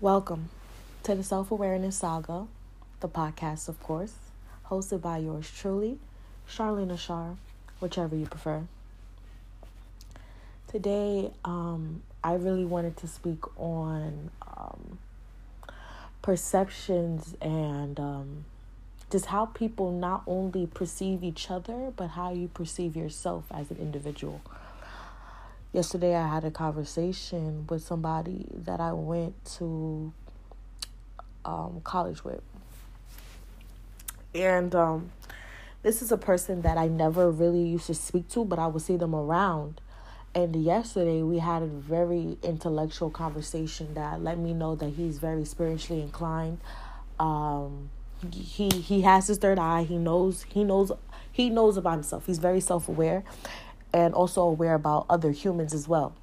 Welcome to the Self Awareness Saga, the podcast, of course, hosted by yours truly, Charlene Ashar, whichever you prefer. Today, um, I really wanted to speak on um, perceptions and um, just how people not only perceive each other, but how you perceive yourself as an individual. Yesterday, I had a conversation with somebody that I went to um, college with. And um, this is a person that I never really used to speak to, but I would see them around. And yesterday, we had a very intellectual conversation that let me know that he's very spiritually inclined. Um, he he has his third eye. He knows he knows he knows about himself. He's very self aware, and also aware about other humans as well.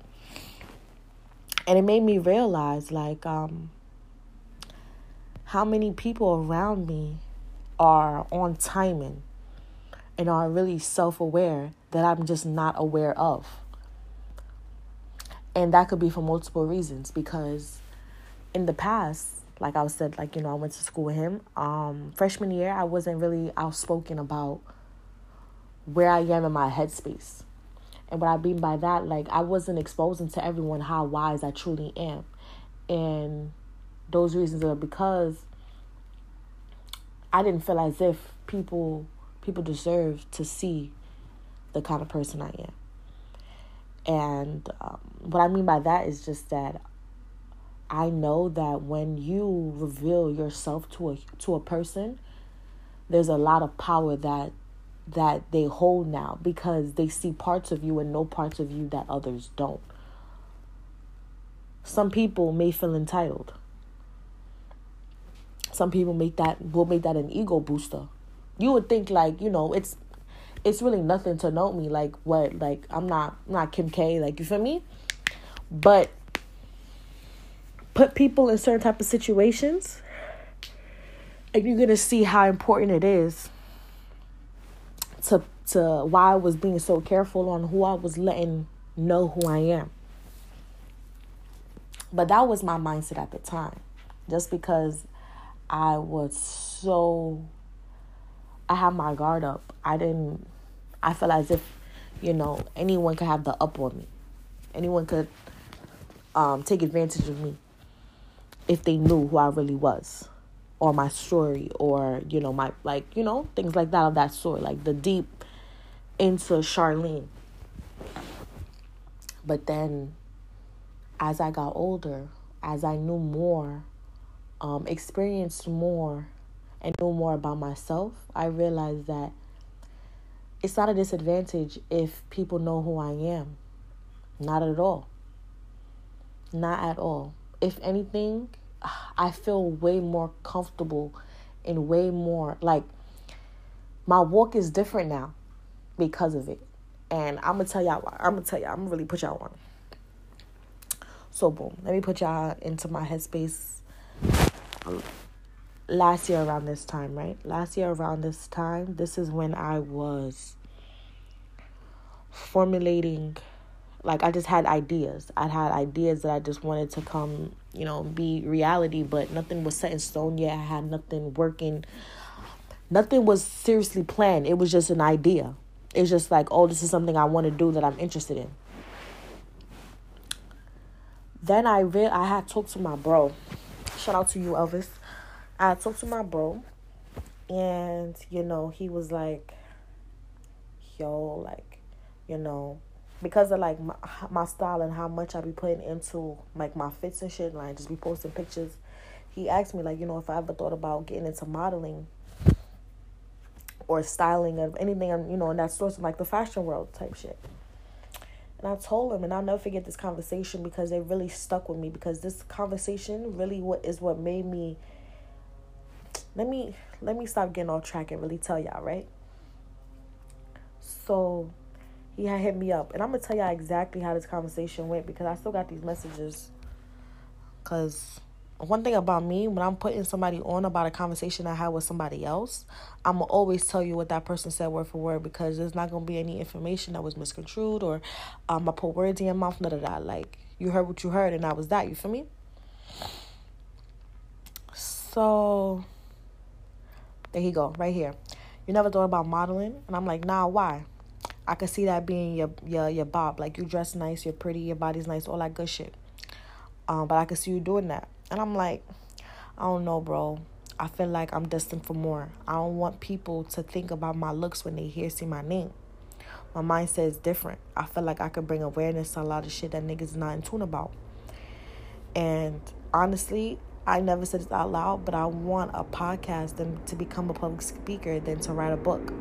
And it made me realize like um how many people around me are on timing and are really self-aware that I'm just not aware of. And that could be for multiple reasons because in the past, like I said, like, you know, I went to school with him. Um, freshman year, I wasn't really outspoken about where I am in my headspace. And what I mean by that, like I wasn't exposing to everyone how wise I truly am. And those reasons are because I didn't feel as if people people deserve to see the kind of person I am. And um, what I mean by that is just that I know that when you reveal yourself to a to a person, there's a lot of power that that they hold now because they see parts of you and no parts of you that others don't. Some people may feel entitled. Some people make that will make that an ego booster. You would think like, you know, it's it's really nothing to know me like what like I'm not I'm not Kim K like you feel me? But put people in certain type of situations and you're to see how important it is to to why I was being so careful on who I was letting know who I am. But that was my mindset at the time. Just because I was so I had my guard up. I didn't I felt as if, you know, anyone could have the up on me. Anyone could um, take advantage of me if they knew who I really was or my story or you know my like you know things like that of that sort like the deep into Charlene. But then as I got older, as I knew more, um, experienced more, and knew more about myself, I realized that it's not a disadvantage if people know who I am. Not at all. Not at all. If anything, I feel way more comfortable and way more like my walk is different now because of it. And I'm gonna tell y'all why. I'm gonna tell y'all. I'm gonna really put y'all on. So boom, let me put y'all into my headspace. Last year around this time, right? Last year around this time, this is when I was formulating like I just had ideas. I had ideas that I just wanted to come, you know, be reality, but nothing was set in stone yet. I had nothing working. Nothing was seriously planned. It was just an idea. It's just like, oh, this is something I want to do that I'm interested in. Then I real I had talked to my bro. Shout out to you, Elvis. I talked to my bro, and you know he was like, "Yo, like, you know, because of like my, my style and how much I be putting into like my fits and shit, and like just be posting pictures. He asked me like, you know, if I ever thought about getting into modeling or styling of anything, um, you know, in that source of like the fashion world type shit. And I told him, and I'll never forget this conversation because it really stuck with me. Because this conversation really what is what made me. Let me let me stop getting off track and really tell y'all right. So he had hit me up. And I'm going to tell y'all exactly how this conversation went because I still got these messages. Because one thing about me, when I'm putting somebody on about a conversation I had with somebody else, I'm going to always tell you what that person said word for word because there's not going to be any information that was misconstrued or um, I put words in your mouth, none of that. Like, you heard what you heard and that was that. You feel me? So there he go, right here. You never thought about modeling? And I'm like, nah, why? I could see that being your your your bob. Like you dress nice, you're pretty, your body's nice, all that good shit. Um, but I could see you doing that. And I'm like, I don't know, bro. I feel like I'm destined for more. I don't want people to think about my looks when they hear see my name. My mindset is different. I feel like I could bring awareness to a lot of shit that niggas not in tune about. And honestly, I never said this out loud, but I want a podcast than to become a public speaker than to write a book.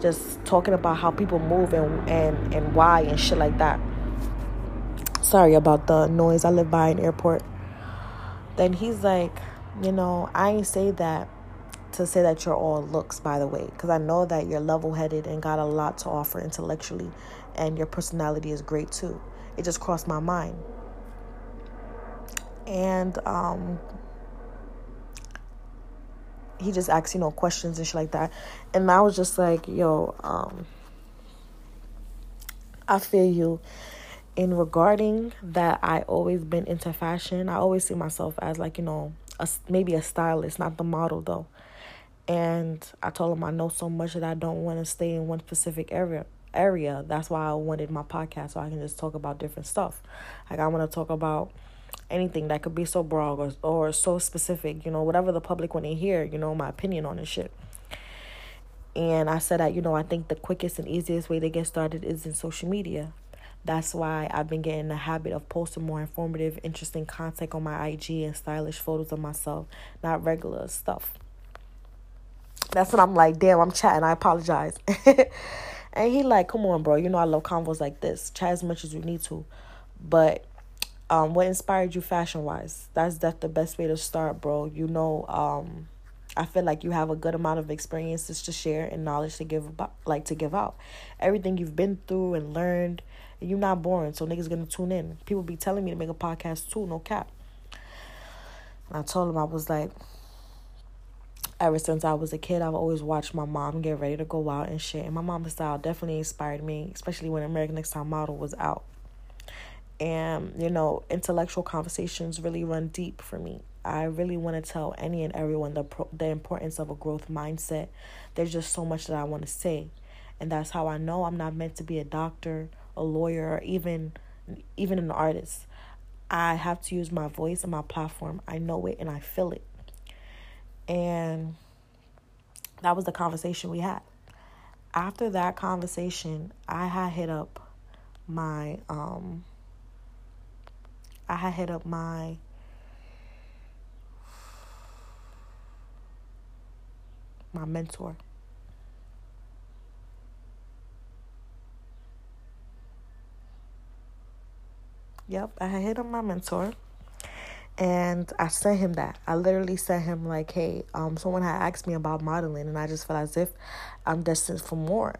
Just talking about how people move and and, and why and shit like that. Sorry about the noise. I live by an airport. Then he's like, you know, I ain't say that to say that you're all looks, by the way, because I know that you're level headed and got a lot to offer intellectually, and your personality is great too. It just crossed my mind and um, he just asked, you know, questions and shit like that. And I was just like, yo, um, I feel you. In regarding that, I always been into fashion. I always see myself as like, you know, a, maybe a stylist, not the model though. And I told him I know so much that I don't want to stay in one specific area. Area. That's why I wanted my podcast so I can just talk about different stuff. Like I want to talk about anything that could be so broad or, or so specific, you know, whatever the public want to hear, you know, my opinion on this shit. And I said that, you know, I think the quickest and easiest way to get started is in social media. That's why I've been getting the habit of posting more informative, interesting content on my IG and stylish photos of myself, not regular stuff. That's what I'm like, damn, I'm chatting, I apologize. and he like, come on, bro, you know I love convos like this. Chat as much as you need to. But um, what inspired you fashion wise? That's that's the best way to start, bro. You know, um, I feel like you have a good amount of experiences to share and knowledge to give about, like to give out. Everything you've been through and learned, and you're not boring, so niggas gonna tune in. People be telling me to make a podcast too, no cap. And I told him I was like, ever since I was a kid, I've always watched my mom get ready to go out and shit. And my mom's style definitely inspired me, especially when American Next Top Model was out and you know intellectual conversations really run deep for me. I really want to tell any and everyone the pro- the importance of a growth mindset. There's just so much that i want to say. And that's how i know i'm not meant to be a doctor a lawyer or even even an artist. I have to use my voice and my platform. I know it and i feel it. And that was the conversation we had. After that conversation i had hit up my um I had hit up my my mentor. Yep, I had hit up my mentor and I sent him that. I literally sent him like, hey, um, someone had asked me about modeling and I just felt as if I'm destined for more.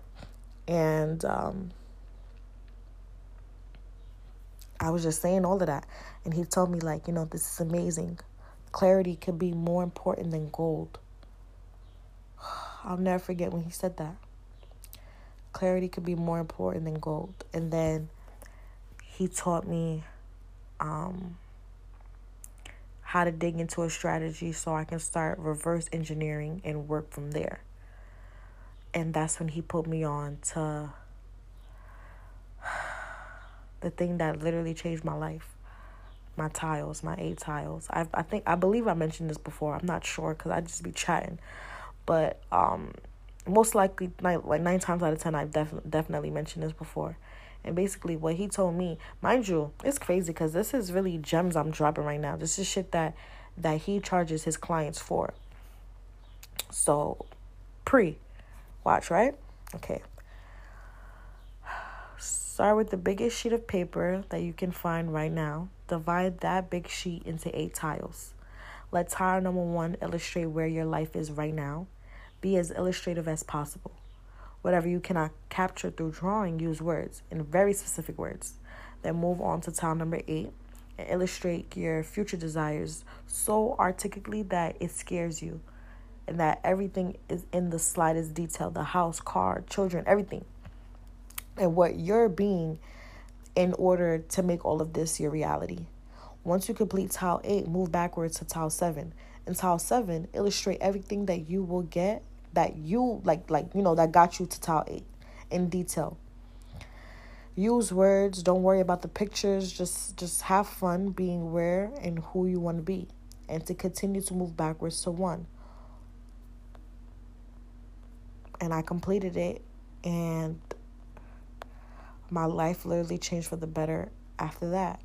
And um I was just saying all of that. And he told me, like, you know, this is amazing. Clarity could be more important than gold. I'll never forget when he said that. Clarity could be more important than gold. And then he taught me um, how to dig into a strategy so I can start reverse engineering and work from there. And that's when he put me on to the thing that literally changed my life. My tiles my eight tiles. I i think i believe i mentioned this before. I'm not sure because i just be chatting. But um most likely nine, like nine times out of ten i've def- definitely mentioned this before. And basically what he told me mind you it's crazy because this is really gems i'm dropping right now. This is shit that that he charges his clients for. So pre watch right? Okay Start with the biggest sheet of paper that you can find right now. Divide that big sheet into eight tiles. Let tile number one illustrate where your life is right now. Be as illustrative as possible. Whatever you cannot capture through drawing, use words, in very specific words. Then move on to tile number eight and illustrate your future desires so articulately that it scares you and that everything is in the slightest detail the house, car, children, everything and what you're being in order to make all of this your reality. Once you complete tile 8, move backwards to tile 7. In tile 7, illustrate everything that you will get that you like like you know that got you to tile 8 in detail. Use words, don't worry about the pictures, just just have fun being where and who you want to be and to continue to move backwards to 1. And I completed it and my life literally changed for the better after that.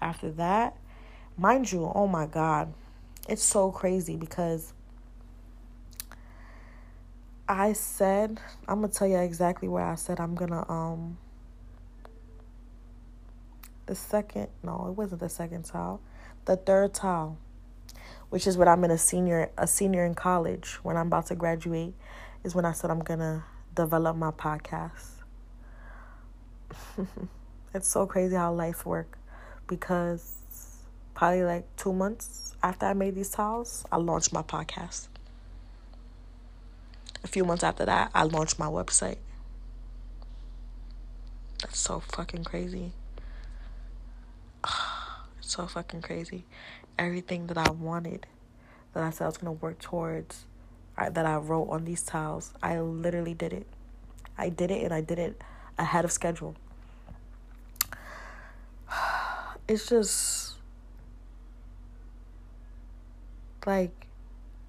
After that, mind you, oh my God, it's so crazy because I said, I'm gonna tell you exactly where I said I'm gonna, um, the second, no, it wasn't the second tile, the third tile, which is when I'm in a senior, a senior in college, when I'm about to graduate, is when I said I'm gonna develop my podcast. it's so crazy how life work because probably like two months after I made these tiles, I launched my podcast. A few months after that, I launched my website. That's so fucking crazy. It's so fucking crazy. Everything that I wanted, that I said I was gonna work towards, that I wrote on these tiles, I literally did it. I did it and I did it ahead of schedule. It's just like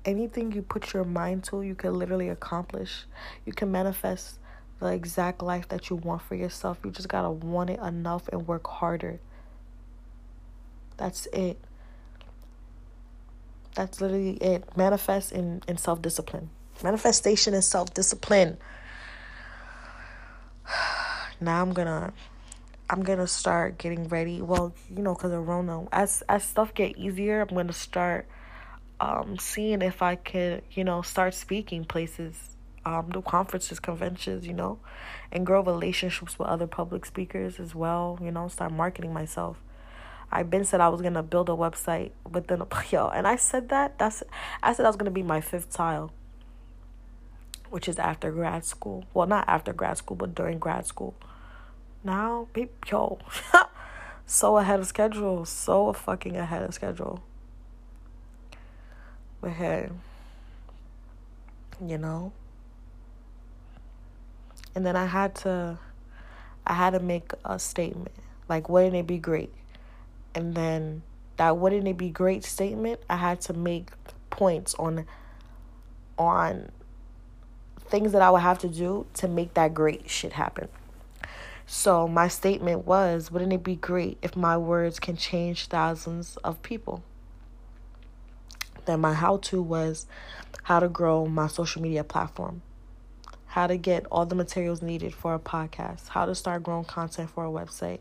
anything you put your mind to, you can literally accomplish. You can manifest the exact life that you want for yourself. You just gotta want it enough and work harder. That's it. That's literally it. Manifest in, in self discipline. Manifestation is self discipline. Now I'm gonna I'm gonna start getting ready. Well, you know, cause of Rona, as as stuff get easier, I'm gonna start um seeing if I could, you know, start speaking places, um, do conferences, conventions, you know, and grow relationships with other public speakers as well. You know, start marketing myself. I've been said I was gonna build a website within a yo, and I said that. That's I said I was gonna be my fifth tile which is after grad school. Well, not after grad school, but during grad school. Now, babe, yo, so ahead of schedule, so fucking ahead of schedule. But hey, you know. And then I had to, I had to make a statement. Like, wouldn't it be great? And then that wouldn't it be great statement, I had to make points on, on things that I would have to do to make that great shit happen. So my statement was, wouldn't it be great if my words can change thousands of people? Then my how to was how to grow my social media platform, how to get all the materials needed for a podcast, how to start growing content for a website,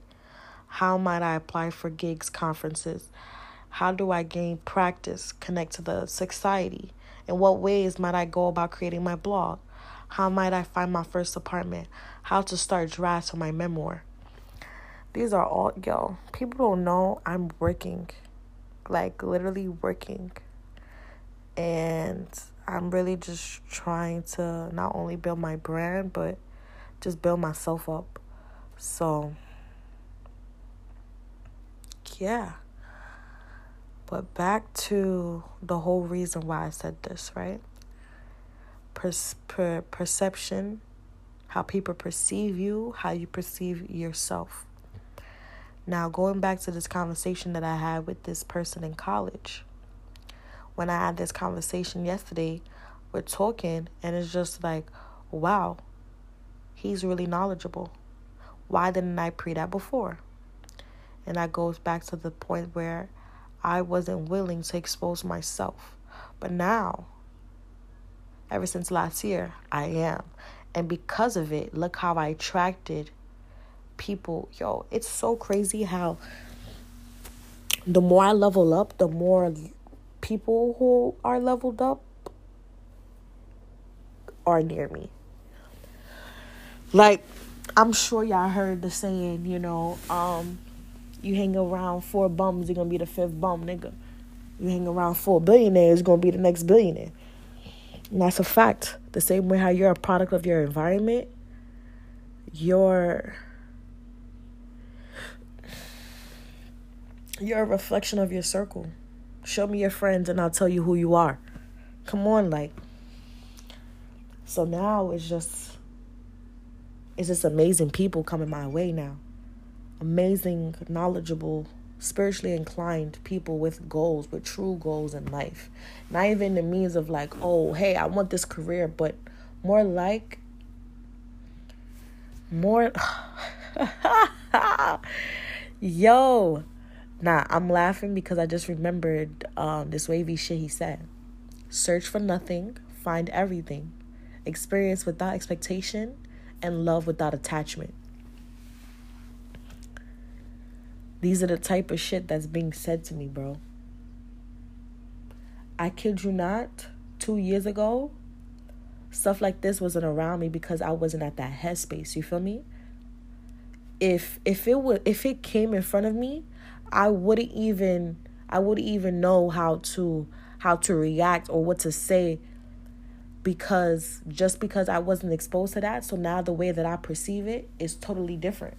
how might I apply for gigs, conferences, how do I gain practice, connect to the society, in what ways might I go about creating my blog, how might I find my first apartment? How to start drafts for my memoir. These are all, yo, people don't know I'm working. Like, literally working. And I'm really just trying to not only build my brand, but just build myself up. So, yeah. But back to the whole reason why I said this, right? Per, per, perception, how people perceive you, how you perceive yourself. Now, going back to this conversation that I had with this person in college, when I had this conversation yesterday, we're talking, and it's just like, wow, he's really knowledgeable. Why didn't I pre that before? And that goes back to the point where I wasn't willing to expose myself. But now ever since last year, I am. And because of it, look how I attracted people. Yo, it's so crazy how the more I level up, the more people who are leveled up are near me. Like, I'm sure y'all heard the saying, you know, um, you hang around four bums, you're gonna be the fifth bum, nigga. You hang around four billionaires, you're gonna be the next billionaire. And that's a fact. The same way how you're a product of your environment, you're You're a reflection of your circle. Show me your friends and I'll tell you who you are. Come on, like. So now it's just it's just amazing people coming my way now. Amazing, knowledgeable, spiritually inclined people with goals, with true goals in life. Not even the means of like, oh, hey, I want this career, but more like more yo nah i'm laughing because i just remembered um this wavy shit he said. Search for nothing find everything. Experience without expectation and love without attachment these are the type of shit that's being said to me bro i kid you not two years ago stuff like this wasn't around me because I wasn't at that headspace. You feel me? If if it would if it came in front of me, I wouldn't even I wouldn't even know how to how to react or what to say because just because I wasn't exposed to that, so now the way that I perceive it is totally different.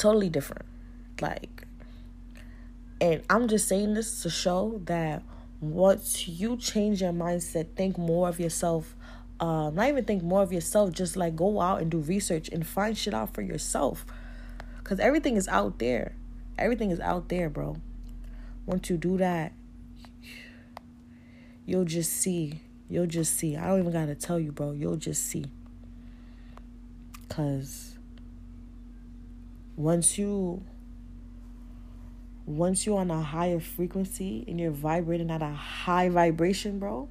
Totally different. Like and I'm just saying this to show that once you change your mindset, think more of yourself. Um, not even think more of yourself, just like go out and do research and find shit out for yourself. Cause everything is out there. Everything is out there, bro. Once you do that, you'll just see. You'll just see. I don't even gotta tell you, bro. You'll just see. Cause once you once you're on a higher frequency and you're vibrating at a high vibration, bro,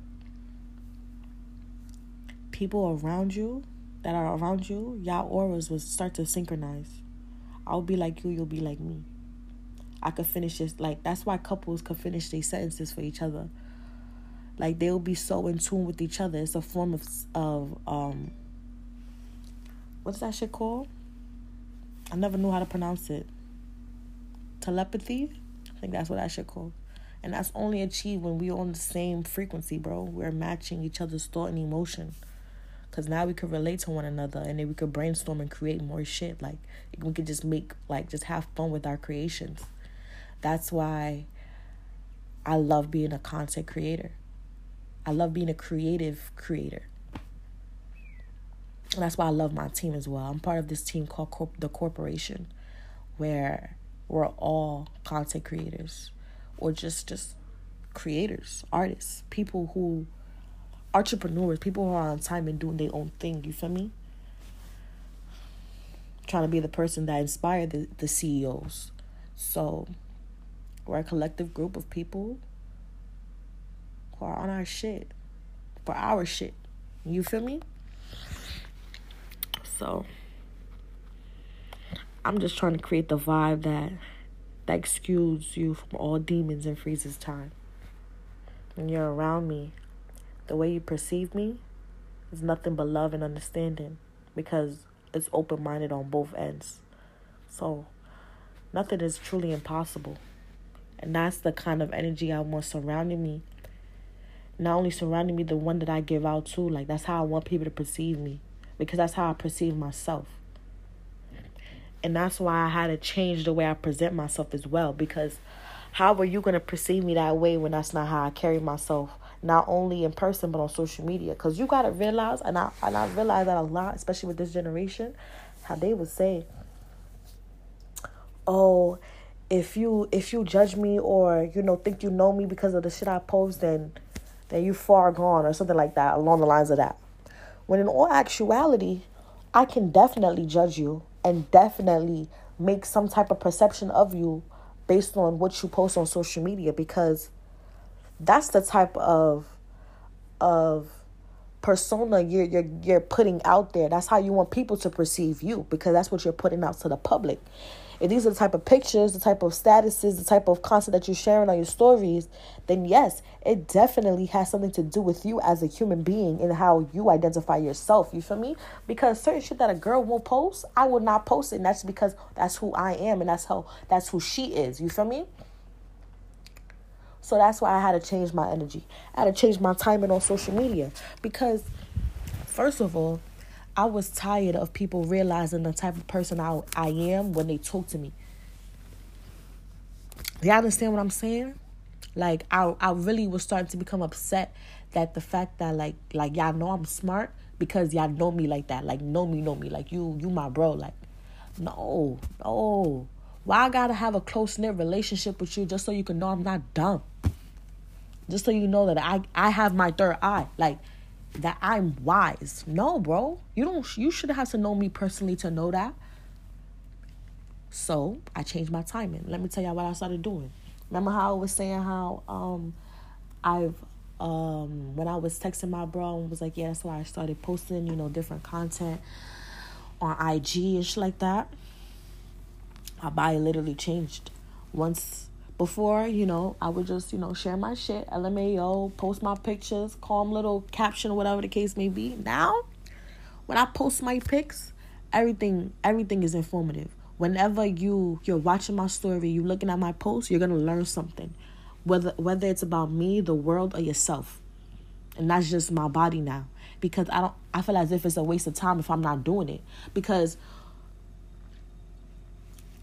people around you that are around you, y'all auras will start to synchronize. I'll be like you, you'll be like me. I could finish this like that's why couples could finish their sentences for each other. Like they'll be so in tune with each other. It's a form of of um what's that shit called? I never knew how to pronounce it telepathy. I think that's what I should call. And that's only achieved when we're on the same frequency, bro. We're matching each other's thought and emotion. Cause now we could relate to one another and then we could brainstorm and create more shit. Like we could just make like just have fun with our creations. That's why I love being a content creator. I love being a creative creator. And that's why I love my team as well. I'm part of this team called Corp- the Corporation, where we're all content creators or just just creators, artists, people who entrepreneurs, people who are on time and doing their own thing, you feel me? Trying to be the person that inspired the, the CEOs. So we're a collective group of people who are on our shit. For our shit. You feel me? So I'm just trying to create the vibe that that excludes you from all demons and freezes time. When you're around me, the way you perceive me is nothing but love and understanding because it's open minded on both ends. So nothing is truly impossible. And that's the kind of energy I want surrounding me. Not only surrounding me, the one that I give out to. Like that's how I want people to perceive me. Because that's how I perceive myself. And that's why I had to change the way I present myself as well. Because how are you going to perceive me that way when that's not how I carry myself? Not only in person, but on social media. Because you got to realize, and I, and I realize that a lot, especially with this generation, how they would say, oh, if you if you judge me or you know think you know me because of the shit I post then then you far gone or something like that along the lines of that. When in all actuality, I can definitely judge you and definitely make some type of perception of you based on what you post on social media because that's the type of of persona you're you're you're putting out there. That's how you want people to perceive you because that's what you're putting out to the public if these are the type of pictures, the type of statuses, the type of content that you're sharing on your stories, then yes, it definitely has something to do with you as a human being and how you identify yourself. You feel me? Because certain shit that a girl won't post, I will not post it. And that's because that's who I am and that's how that's who she is. You feel me? So that's why I had to change my energy. I had to change my timing on social media. Because first of all, I was tired of people realizing the type of person I, I am when they talk to me. Do y'all understand what I'm saying? Like I I really was starting to become upset that the fact that like like y'all know I'm smart because y'all know me like that. Like know me, know me. Like you you my bro. Like no, no. Why I gotta have a close knit relationship with you just so you can know I'm not dumb? Just so you know that I I have my third eye. Like that I'm wise. No, bro. You don't you should have to know me personally to know that. So I changed my timing. Let me tell y'all what I started doing. Remember how I was saying how um I've um when I was texting my bro and was like, yeah, that's why I started posting, you know, different content on IG and shit like that. My body literally changed. Once before, you know, I would just, you know, share my shit, LMAO, post my pictures, calm little caption, whatever the case may be. Now, when I post my pics, everything everything is informative whenever you you're watching my story, you're looking at my post, you're gonna learn something. Whether whether it's about me, the world, or yourself. And that's just my body now. Because I don't I feel as if it's a waste of time if I'm not doing it. Because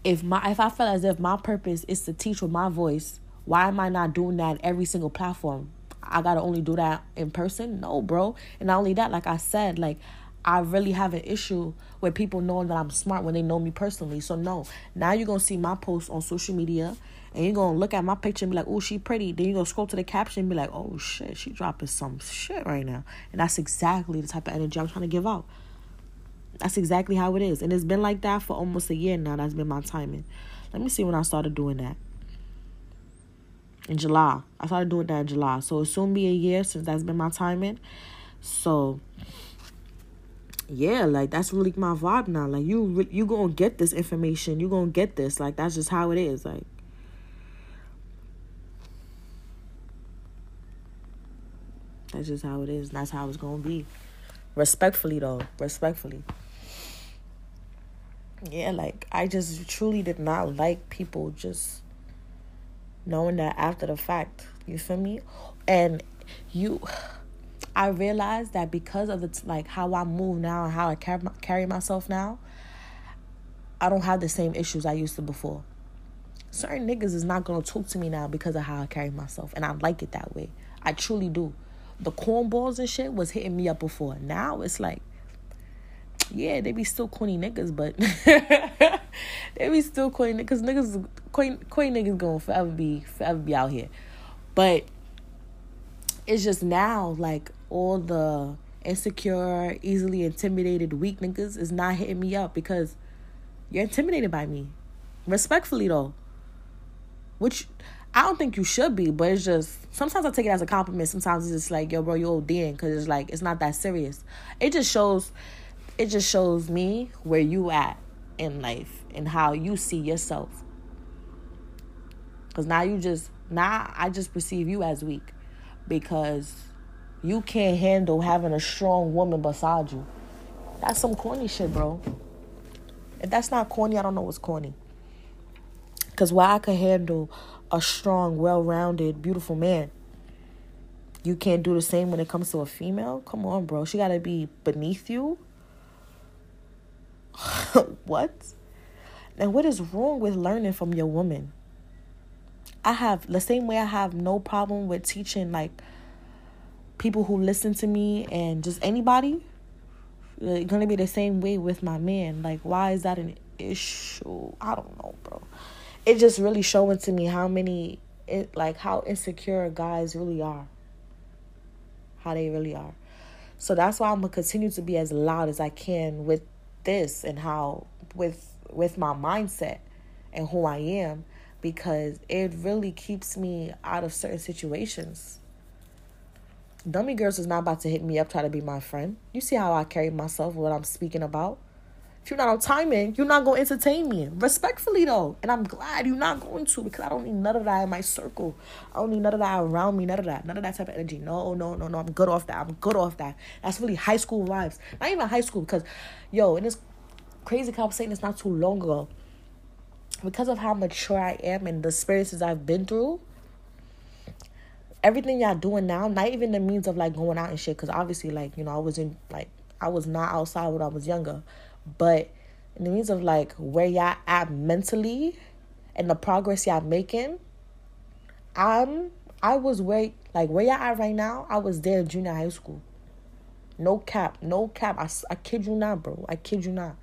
if my if I feel as if my purpose is to teach with my voice, why am I not doing that every single platform? I gotta only do that in person? No, bro. And not only that, like I said, like I really have an issue with people knowing that I'm smart when they know me personally. So no, now you're gonna see my post on social media and you're gonna look at my picture and be like, oh, she pretty. Then you're gonna scroll to the caption and be like, oh shit, she dropping some shit right now. And that's exactly the type of energy I'm trying to give out. That's exactly how it is. And it's been like that for almost a year now. That's been my timing. Let me see when I started doing that. In July. I started doing that in July. So it'll soon be a year since that's been my timing. So yeah, like that's really my vibe now. Like you, you gonna get this information. You gonna get this. Like that's just how it is. Like. That's just how it is. That's how it's gonna be. Respectfully though. Respectfully. Yeah, like I just truly did not like people just knowing that after the fact. You feel me? And you I realized that because of the like how I move now and how I carry, carry myself now, I don't have the same issues I used to before. Certain niggas is not gonna talk to me now because of how I carry myself, and I like it that way. I truly do. The cornballs and shit was hitting me up before. Now it's like, yeah, they be still corny niggas, but they be still corny niggas. Niggas, corny, corny niggas gonna forever be forever be out here, but it's just now like all the insecure, easily intimidated, weak niggas is not hitting me up because you're intimidated by me. Respectfully though. Which I don't think you should be, but it's just sometimes I take it as a compliment. Sometimes it's just like, yo, bro, you ODing because it's like it's not that serious. It just shows, it just shows me where you at in life and how you see yourself. Cause now you just now I just perceive you as weak because you can't handle having a strong woman beside you. That's some corny shit, bro. If that's not corny, I don't know what's corny. Because why I can handle a strong, well rounded, beautiful man, you can't do the same when it comes to a female? Come on, bro. She got to be beneath you? what? And what is wrong with learning from your woman? I have the same way I have no problem with teaching like people who listen to me and just anybody it's gonna be the same way with my man. Like why is that an issue? I don't know bro. It's just really showing to me how many it like how insecure guys really are. How they really are. So that's why i'm gonna continue to be as loud as i can with this and how with with my mindset and who i am because it really keeps me out of certain situations Dummy girls is not about to hit me up, try to be my friend. You see how I carry myself, what I'm speaking about. If you're not on timing, you're not to entertain me. Respectfully, though. And I'm glad you're not going to because I don't need none of that in my circle. I don't need none of that around me, none of that. None of that type of energy. No, no, no, no. I'm good off that. I'm good off that. That's really high school vibes. Not even high school because, yo, in this crazy conversation, it's not too long ago. Because of how mature I am and the experiences I've been through, everything y'all doing now, not even the means of like going out and shit, because obviously, like, you know, I wasn't like, I was not outside when I was younger, but in the means of like where y'all at mentally and the progress y'all making, I'm I was where like where y'all at right now. I was there in junior high school. No cap, no cap. I, I kid you not, bro. I kid you not.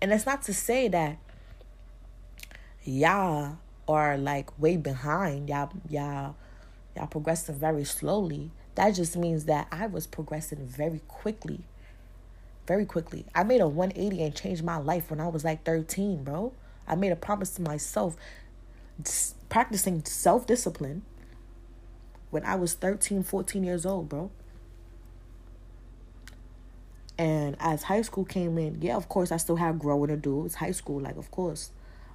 And it's not to say that y'all are like way behind. Y'all y'all y'all progressing very slowly. That just means that I was progressing very quickly. Very quickly. I made a 180 and changed my life when I was like 13, bro. I made a promise to myself practicing self-discipline when I was 13, 14 years old, bro. And as high school came in, yeah, of course, I still have growing to do. It's high school, like, of course.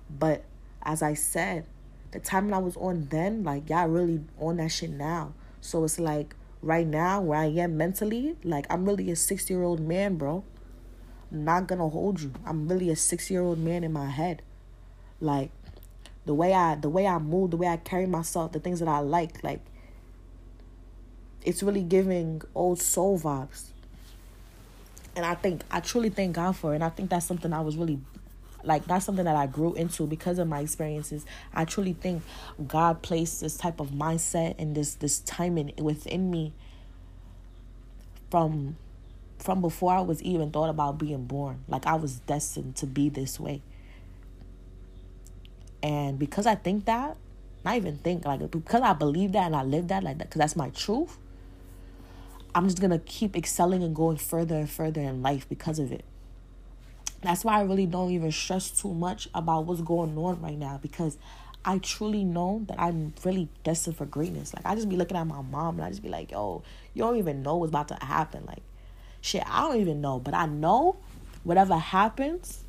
But as I said, the time I was on then, like, y'all really on that shit now. So it's like, right now, where I am mentally, like, I'm really a 60 year old man, bro. I'm not gonna hold you. I'm really a 60 year old man in my head. Like, the way I the way I move, the way I carry myself, the things that I like, like it's really giving old soul vibes. And I think I truly thank God for it. And I think that's something I was really like that's something that I grew into because of my experiences. I truly think God placed this type of mindset and this this timing within me from from before I was even thought about being born. Like I was destined to be this way. And because I think that, not even think like because I believe that and I live that like that because that's my truth. I'm just gonna keep excelling and going further and further in life because of it. That's why I really don't even stress too much about what's going on right now because I truly know that I'm really destined for greatness. Like I just be looking at my mom and I just be like, yo, you don't even know what's about to happen. Like, shit, I don't even know. But I know whatever happens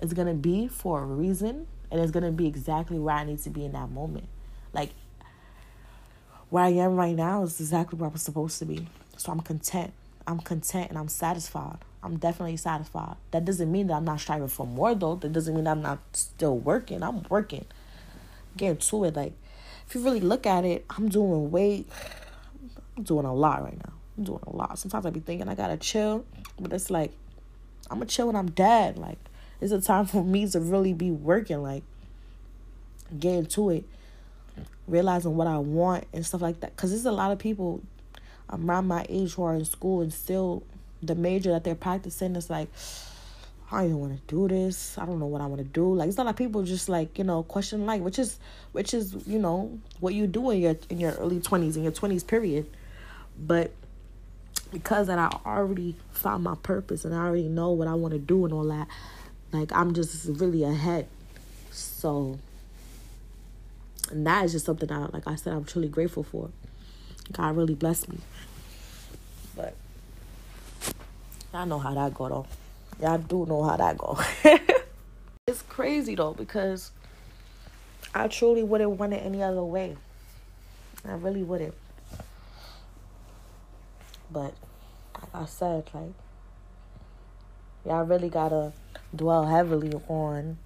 is gonna be for a reason and it's gonna be exactly where I need to be in that moment. Like where I am right now is exactly where I'm supposed to be. So I'm content. I'm content and I'm satisfied. I'm definitely satisfied. That doesn't mean that I'm not striving for more though. That doesn't mean I'm not still working. I'm working. Getting to it. Like if you really look at it, I'm doing way I'm doing a lot right now. I'm doing a lot. Sometimes I be thinking I gotta chill, but it's like I'm gonna chill when I'm dead. Like it's a time for me to really be working, like getting to it, realizing what I want and stuff like that. Cause there's a lot of people around my age who are in school and still the major that they're practicing is like I don't want to do this. I don't know what I want to do. Like it's not like people just like you know question like which is which is you know what you do in your in your early twenties in your twenties period, but because that I already found my purpose and I already know what I want to do and all that, like I'm just really ahead. So and that is just something that like I said I'm truly grateful for. God really blessed me. But y'all know how that go though. Y'all do know how that go. it's crazy though because I truly wouldn't want it any other way. I really wouldn't. But like I said, like y'all really gotta dwell heavily on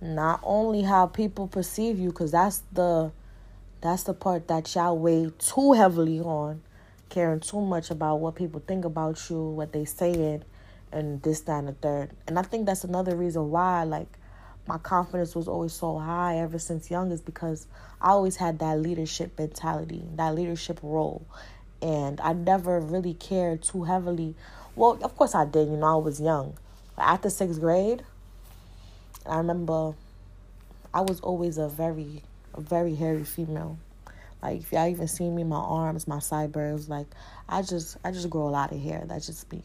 not only how people perceive you, because that's the that's the part that y'all weigh too heavily on, caring too much about what people think about you, what they saying, and this, that, and the third. And I think that's another reason why, like, my confidence was always so high ever since young is because I always had that leadership mentality, that leadership role. And I never really cared too heavily. Well, of course I did, you know, I was young. But after sixth grade, I remember I was always a very a very hairy female. Like if y'all even see me, my arms, my sideburns, like I just I just grow a lot of hair. That's just me.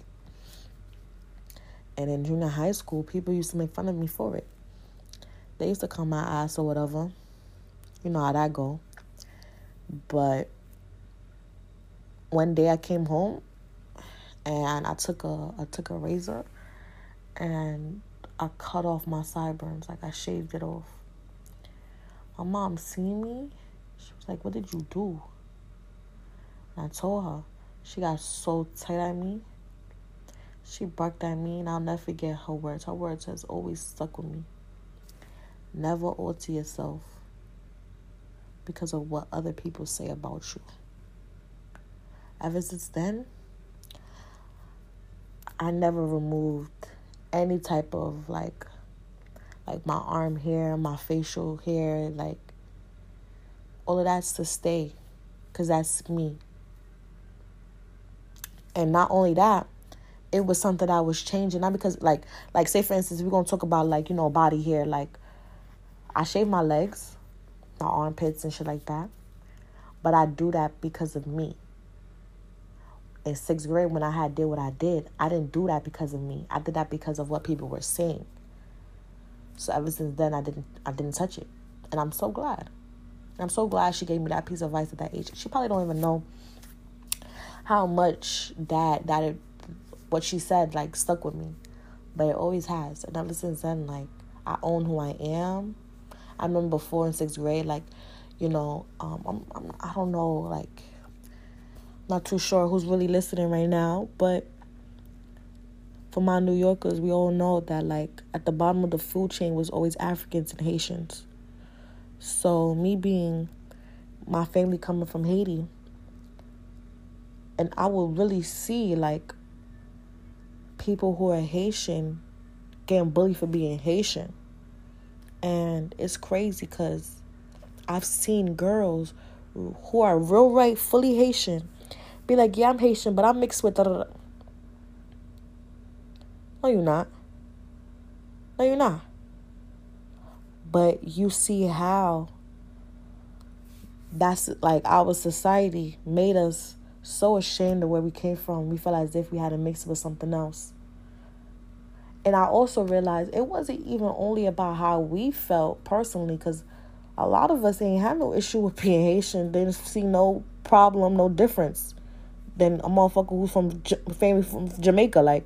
And in junior high school, people used to make fun of me for it. They used to call my ass or whatever. You know how that go. But one day I came home and I took a I took a razor and I cut off my sideburns, like I shaved it off. My mom seen me. She was like, What did you do? And I told her. She got so tight at me. She barked at me, and I'll never forget her words. Her words has always stuck with me. Never alter yourself because of what other people say about you. Ever since then, I never removed any type of like like my arm hair, my facial hair, like all of that's to stay because that's me. And not only that, it was something that was changing. Not because like like say for instance, we're gonna talk about like, you know, body hair, like I shave my legs, my armpits and shit like that. But I do that because of me. In sixth grade when I had did what I did, I didn't do that because of me. I did that because of what people were saying. So ever since then I didn't I didn't touch it. And I'm so glad. I'm so glad she gave me that piece of advice at that age. She probably don't even know how much that that it, what she said like stuck with me, but it always has. And ever since then, like I own who I am. I remember before in sixth grade, like you know, um, I'm, I'm I don't know, like not too sure who's really listening right now, but for my New Yorkers, we all know that like at the bottom of the food chain was always Africans and Haitians. So me being my family coming from Haiti, and I will really see like people who are Haitian getting bullied for being Haitian. And it's crazy because I've seen girls who are real right, fully Haitian, be like, yeah, I'm Haitian, but I'm mixed with. Da, da, da. No, you're not. No, you're not. But you see how that's like our society made us so ashamed of where we came from. We felt as if we had to mix it with something else. And I also realized it wasn't even only about how we felt personally, because a lot of us ain't had no issue with being Haitian. They didn't see no problem, no difference than a motherfucker who's from family from Jamaica. Like,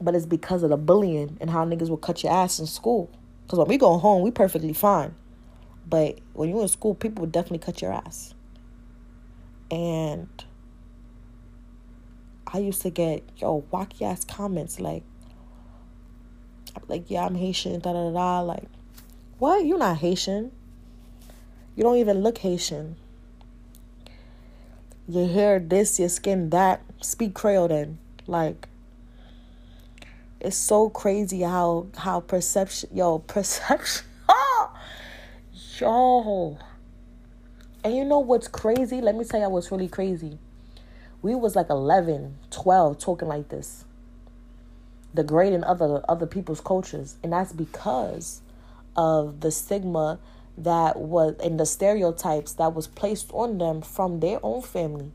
but it's because of the bullying and how niggas will cut your ass in school. Because when we go home, we perfectly fine. But when you're in school, people would definitely cut your ass. And I used to get, yo, wacky ass comments like, like, yeah, I'm Haitian, da da da. Like, what? You're not Haitian. You don't even look Haitian. Your hair this, your skin that. Speak Creole then. Like, it's so crazy how how perception yo perception yo. And you know what's crazy? Let me tell you what's really crazy. We was like 11 12 talking like this. Degrading other other people's cultures. And that's because of the stigma that was and the stereotypes that was placed on them from their own family.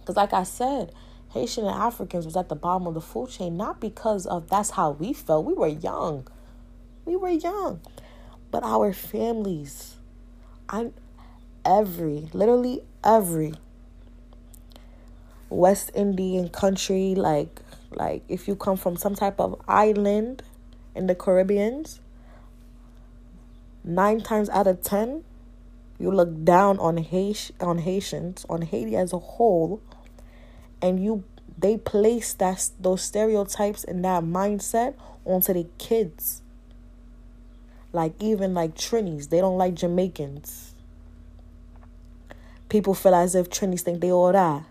Because like i said Haitian and Africans was at the bottom of the food chain, not because of that's how we felt. We were young. We were young. But our families, I every, literally every West Indian country, like like if you come from some type of island in the Caribbeans, nine times out of ten, you look down on Haiti, on Haitians, on Haiti as a whole and you they place that those stereotypes and that mindset onto the kids. Like even like Trinis, they don't like Jamaicans. People feel as if Trinis think they all that.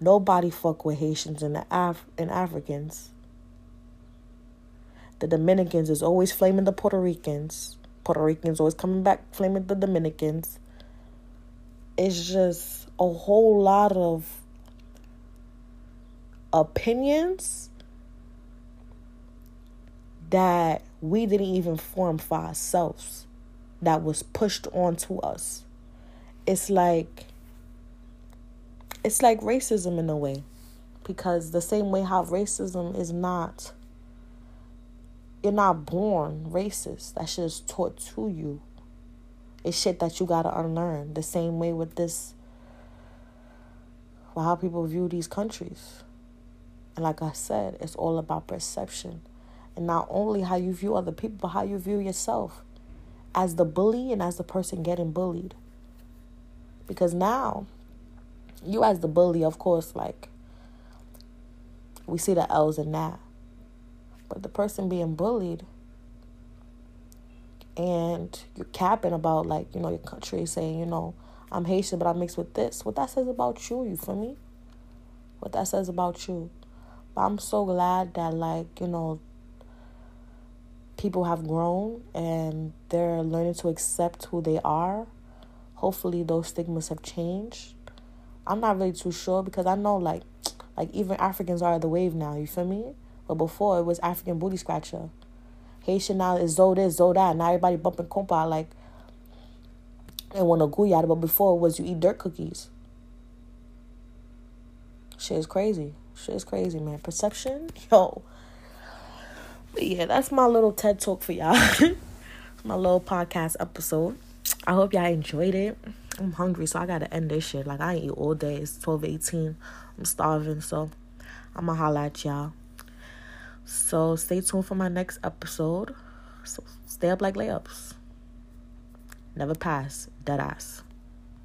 Nobody fuck with Haitians and the Af- and Africans. The Dominicans is always flaming the Puerto Ricans. Puerto Ricans always coming back flaming the Dominicans. It's just a whole lot of opinions that we didn't even form for ourselves that was pushed onto us. It's like it's like racism in a way because the same way how racism is not you're not born racist. That shit is taught to you. It's shit that you gotta unlearn. The same way with this how people view these countries and like I said, it's all about perception. And not only how you view other people, but how you view yourself as the bully and as the person getting bullied. Because now, you as the bully, of course, like, we see the L's in that. But the person being bullied, and you're capping about, like, you know, your country saying, you know, I'm Haitian, but I mix with this. What that says about you, you feel me? What that says about you. But I'm so glad that, like, you know, people have grown and they're learning to accept who they are. Hopefully those stigmas have changed. I'm not really too sure because I know like like even Africans are the wave now, you feel me? But before it was African booty scratcher. Haitian now is Zo this, Zo that. Now everybody bumping compa like and want to guyada, but before it was you eat dirt cookies. Shit is crazy. Shit is crazy, man. Perception, yo. But yeah, that's my little TED talk for y'all. my little podcast episode. I hope y'all enjoyed it. I'm hungry, so I gotta end this shit. Like I ain't eat all day. It's twelve eighteen. I'm starving, so I'ma holla at y'all. So stay tuned for my next episode. So stay up like layups. Never pass. Dead ass.